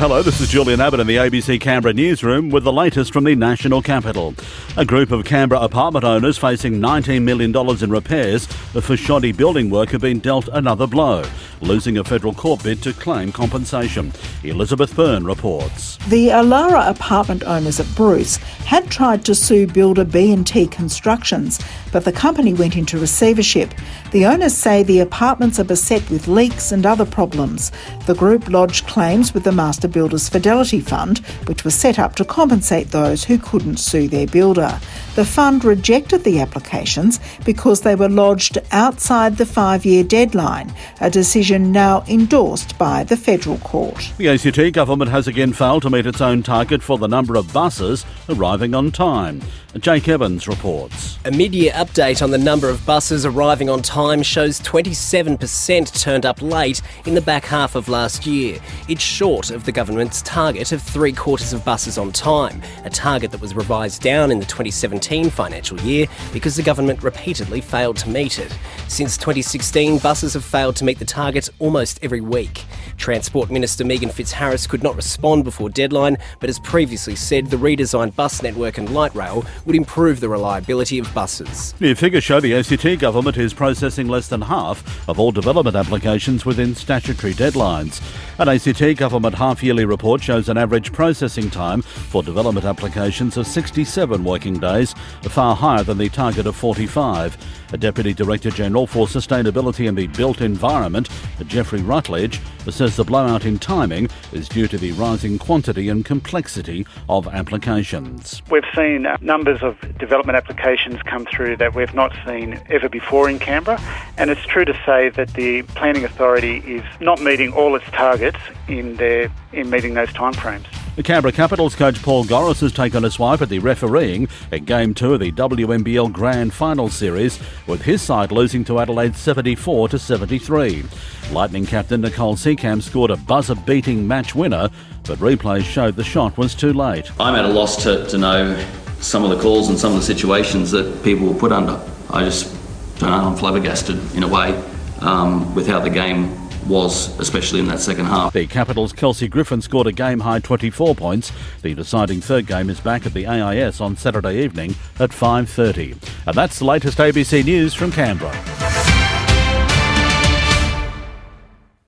Hello, this is Julian Abbott in the ABC Canberra newsroom with the latest from the national capital. A group of Canberra apartment owners facing $19 million in repairs for shoddy building work have been dealt another blow, losing a federal court bid to claim compensation. Elizabeth Byrne reports. The Alara apartment owners at Bruce had tried to sue builder B&T Constructions, but the company went into receivership. The owners say the apartments are beset with leaks and other problems. The group lodged claims with the Master Builders Fidelity Fund, which was set up to compensate those who couldn't sue their builder. The fund rejected the applications because they were lodged outside the five year deadline, a decision now endorsed by the federal court. The ACT government has again failed to meet its own target for the number of buses arriving on time. Jake Evans reports. A mid year update on the number of buses arriving on time shows 27% turned up late in the back half of last year. It's short of the government's target of three quarters of buses on time, a target that was revised down in the 2017 financial year because the government repeatedly failed to meet it. Since 2016, buses have failed to meet the target almost every week. Transport Minister Megan Fitzharris could not respond before deadline, but has previously said the redesigned bus network and light rail would improve the reliability of buses. New figures show the ACT government is processing less than half of all development applications within statutory deadlines. An ACT government half yearly report shows an average processing time for development applications of 67 working days, far higher than the target of 45. A Deputy Director General for Sustainability and the Built Environment, Jeffrey Rutledge, says the blowout in timing is due to the rising quantity and complexity of applications. We've seen uh, numbers of development applications come through that we've not seen ever before in Canberra, and it's true to say that the Planning Authority is not meeting all its targets in their in meeting those timeframes. The Canberra Capitals coach Paul Goriss has taken a swipe at the refereeing at Game 2 of the WNBL Grand Final Series, with his side losing to Adelaide 74 to 73. Lightning captain Nicole Seekamp scored a buzzer-beating match winner, but replays showed the shot was too late. I'm at a loss to, to know some of the calls and some of the situations that people were put under. I just don't know, I'm flabbergasted in a way um, with how the game was, especially in that second half. The Capitals' Kelsey Griffin scored a game high 24 points. The deciding third game is back at the AIS on Saturday evening at 5:30. And that's the latest ABC news from Canberra.